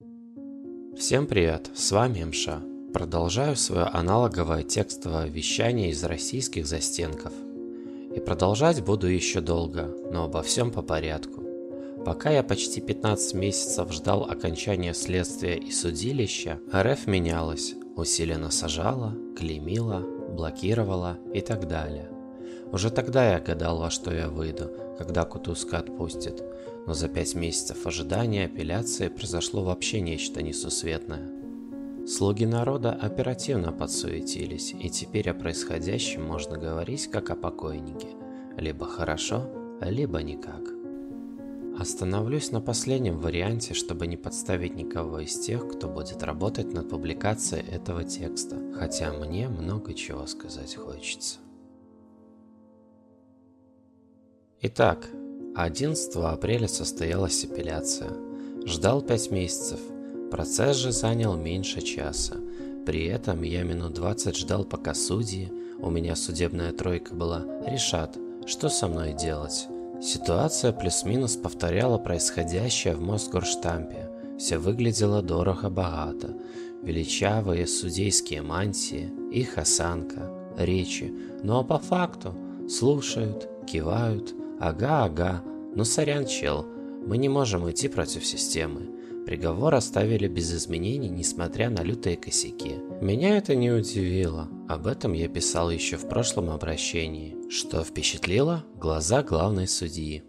Всем привет, с вами МШ. Продолжаю свое аналоговое текстовое вещание из российских застенков. И продолжать буду еще долго, но обо всем по порядку. Пока я почти 15 месяцев ждал окончания следствия и судилища, РФ менялась, усиленно сажала, клеймила, блокировала и так далее. Уже тогда я гадал, во что я выйду, когда Кутузка отпустит, но за пять месяцев ожидания апелляции произошло вообще нечто несусветное. Слуги народа оперативно подсуетились, и теперь о происходящем можно говорить как о покойнике. Либо хорошо, либо никак. Остановлюсь на последнем варианте, чтобы не подставить никого из тех, кто будет работать над публикацией этого текста, хотя мне много чего сказать хочется. Итак, 11 апреля состоялась апелляция. Ждал 5 месяцев. Процесс же занял меньше часа. При этом я минут 20 ждал, пока судьи, у меня судебная тройка была, решат, что со мной делать. Ситуация плюс-минус повторяла происходящее в Мосгорштампе. Все выглядело дорого-богато. Величавые судейские мантии, их осанка, речи. Ну а по факту слушают, кивают, Ага, ага, ну сорян, чел, мы не можем идти против системы. Приговор оставили без изменений, несмотря на лютые косяки. Меня это не удивило, об этом я писал еще в прошлом обращении, что впечатлило глаза главной судьи.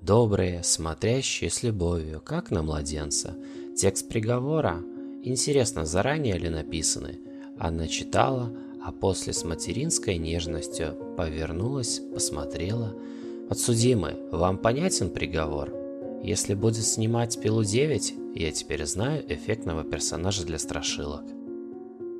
Добрые, смотрящие с любовью, как на младенца. Текст приговора, интересно, заранее ли написаны? Она читала, а после с материнской нежностью повернулась, посмотрела, Подсудимый, вам понятен приговор? Если будет снимать пилу 9, я теперь знаю эффектного персонажа для страшилок.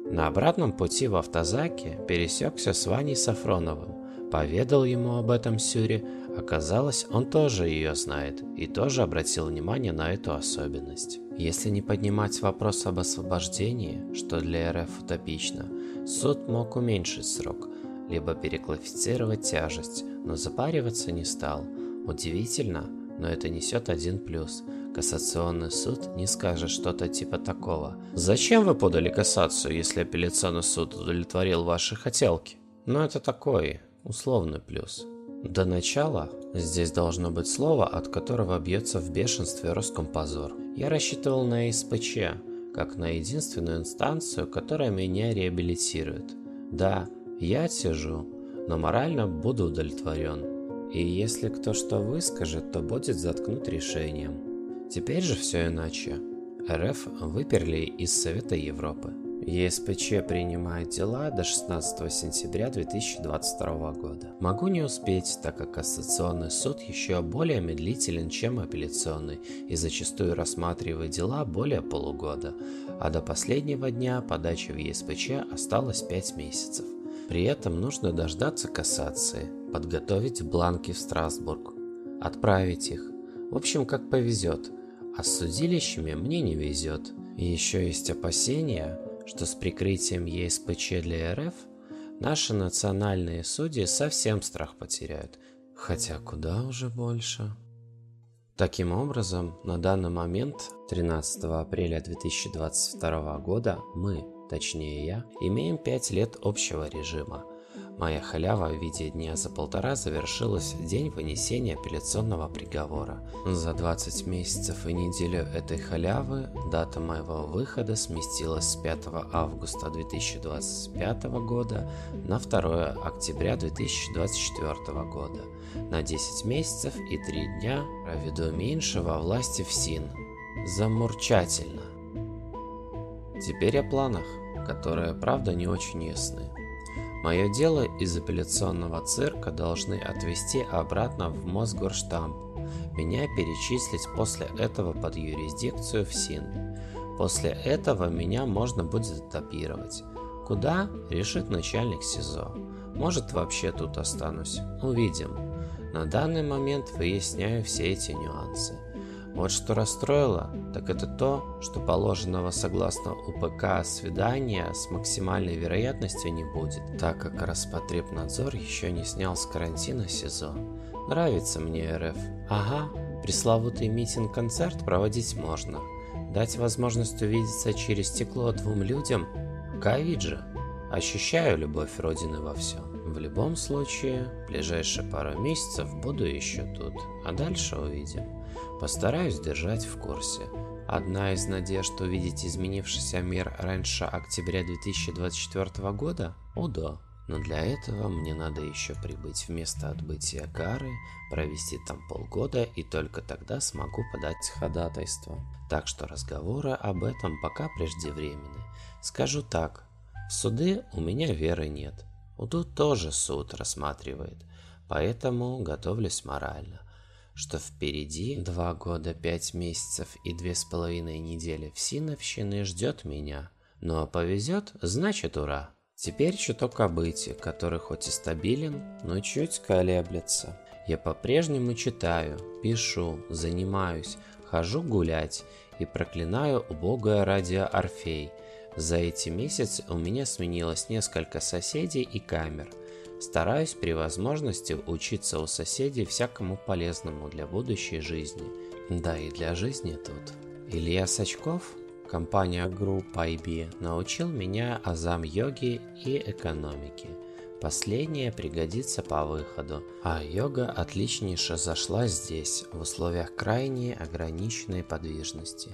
На обратном пути в автозаке пересекся с Ваней Сафроновым, поведал ему об этом Сюре, оказалось, он тоже ее знает и тоже обратил внимание на эту особенность. Если не поднимать вопрос об освобождении, что для РФ утопично, суд мог уменьшить срок, либо переклассифицировать тяжесть, но запариваться не стал. Удивительно, но это несет один плюс. Кассационный суд не скажет что-то типа такого. Зачем вы подали кассацию, если апелляционный суд удовлетворил ваши хотелки? Но это такой условный плюс. До начала здесь должно быть слово, от которого бьется в бешенстве Роскомпозор. Я рассчитывал на СПЧ, как на единственную инстанцию, которая меня реабилитирует. Да, я отсижу, но морально буду удовлетворен. И если кто что выскажет, то будет заткнут решением. Теперь же все иначе. РФ выперли из Совета Европы. ЕСПЧ принимает дела до 16 сентября 2022 года. Могу не успеть, так как Кассационный суд еще более медлителен, чем апелляционный, и зачастую рассматривает дела более полугода, а до последнего дня подачи в ЕСПЧ осталось 5 месяцев. При этом нужно дождаться кассации, подготовить бланки в Страсбург, отправить их. В общем, как повезет. А с судилищами мне не везет. Еще есть опасения, что с прикрытием ЕСПЧ для РФ наши национальные судьи совсем страх потеряют. Хотя куда уже больше. Таким образом, на данный момент, 13 апреля 2022 года, мы, точнее я, имеем 5 лет общего режима. Моя халява в виде дня за полтора завершилась в день вынесения апелляционного приговора. За 20 месяцев и неделю этой халявы дата моего выхода сместилась с 5 августа 2025 года на 2 октября 2024 года. На 10 месяцев и 3 дня проведу меньше во власти ФСИН. Замурчательно. Теперь о планах, которые, правда, не очень ясны. Мое дело из апелляционного цирка должны отвезти обратно в Мосгорштамп, меня перечислить после этого под юрисдикцию в СИН. После этого меня можно будет этапировать. Куда? Решит начальник СИЗО. Может вообще тут останусь. Увидим. На данный момент выясняю все эти нюансы. Вот что расстроило, так это то, что положенного согласно УПК свидания с максимальной вероятностью не будет, так как Роспотребнадзор еще не снял с карантина СИЗО. Нравится мне РФ. Ага, пресловутый митинг-концерт проводить можно. Дать возможность увидеться через стекло двум людям? Ковид же. Ощущаю любовь Родины во всем. В любом случае, ближайшие пару месяцев буду еще тут, а дальше увидим. Постараюсь держать в курсе. Одна из надежд увидеть изменившийся мир раньше октября 2024 года? О. Но для этого мне надо еще прибыть в место отбытия кары, провести там полгода и только тогда смогу подать ходатайство. Так что разговоры об этом пока преждевременны. Скажу так, в суды у меня веры нет. УДУ тоже суд рассматривает, поэтому готовлюсь морально. Что впереди два года, пять месяцев и две с половиной недели в Синовщины ждет меня. Ну а повезет, значит ура. Теперь чуток о быте, который хоть и стабилен, но чуть колеблется. Я по-прежнему читаю, пишу, занимаюсь, хожу гулять и проклинаю убогое радио Орфей. За эти месяцы у меня сменилось несколько соседей и камер. Стараюсь при возможности учиться у соседей всякому полезному для будущей жизни. Да и для жизни тут. Илья Сачков Компания Group IB научил меня азам йоги и экономики. Последнее пригодится по выходу, а йога отличнейше зашла здесь, в условиях крайне ограниченной подвижности.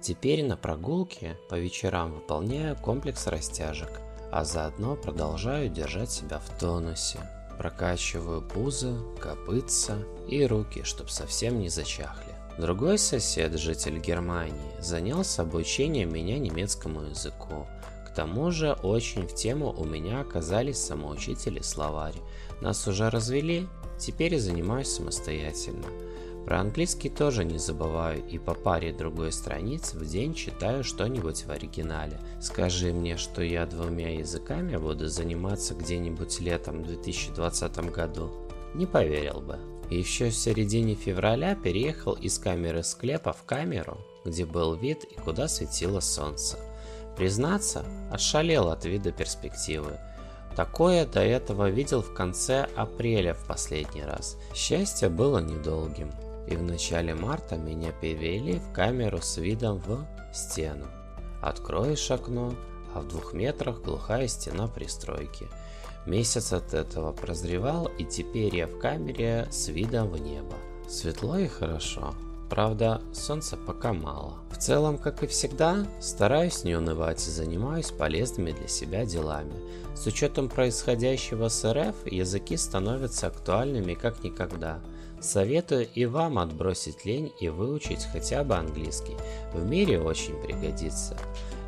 Теперь на прогулке по вечерам выполняю комплекс растяжек, а заодно продолжаю держать себя в тонусе. Прокачиваю пузо, копытца и руки, чтобы совсем не зачахли. Другой сосед, житель Германии, занялся обучением меня немецкому языку. К тому же очень в тему у меня оказались самоучители словарь. Нас уже развели, теперь занимаюсь самостоятельно. Про английский тоже не забываю и по паре другой страниц в день читаю что-нибудь в оригинале. Скажи мне, что я двумя языками буду заниматься где-нибудь летом в 2020 году. Не поверил бы. Еще в середине февраля переехал из камеры склепа в камеру, где был вид и куда светило солнце. Признаться, отшалел от вида перспективы. Такое до этого видел в конце апреля в последний раз. Счастье было недолгим, и в начале марта меня перевели в камеру с видом в стену. Откроешь окно, а в двух метрах глухая стена пристройки – Месяц от этого прозревал, и теперь я в камере с видом в небо. Светло и хорошо. Правда, солнца пока мало. В целом, как и всегда, стараюсь не унывать и занимаюсь полезными для себя делами. С учетом происходящего с РФ, языки становятся актуальными как никогда. Советую и вам отбросить лень и выучить хотя бы английский. В мире очень пригодится.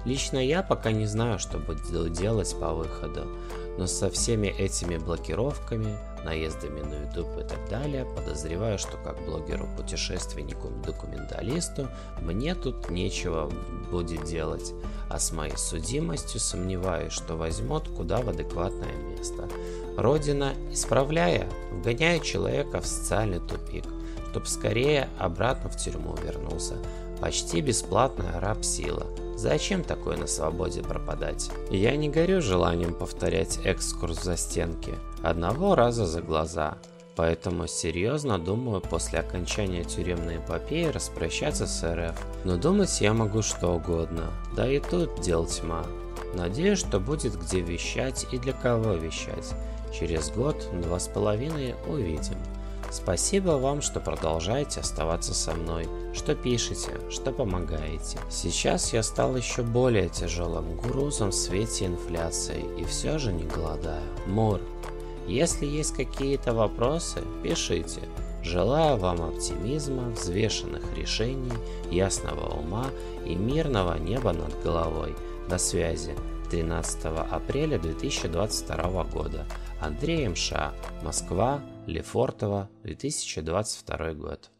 Лично я пока не знаю, что буду делать по выходу. Но со всеми этими блокировками, наездами на YouTube и так далее, подозреваю, что как блогеру-путешественнику, документалисту, мне тут нечего будет делать, а с моей судимостью сомневаюсь, что возьмут куда в адекватное место. Родина, исправляя, вгоняет человека в социальный тупик, чтоб скорее обратно в тюрьму вернулся. Почти бесплатная раб-сила – Зачем такое на свободе пропадать? Я не горю желанием повторять экскурс за стенки, одного раза за глаза. Поэтому серьезно думаю после окончания тюремной эпопеи распрощаться с РФ. Но думать я могу что угодно, да и тут дел тьма. Надеюсь, что будет где вещать и для кого вещать. Через год, два с половиной увидим. Спасибо вам, что продолжаете оставаться со мной, что пишете, что помогаете. Сейчас я стал еще более тяжелым грузом в свете инфляции и все же не голодаю. Мур, если есть какие-то вопросы, пишите. Желаю вам оптимизма, взвешенных решений, ясного ума и мирного неба над головой. До связи. 13 апреля 2022 года. Андрей МШ. Москва. Лефортово, 2022 год.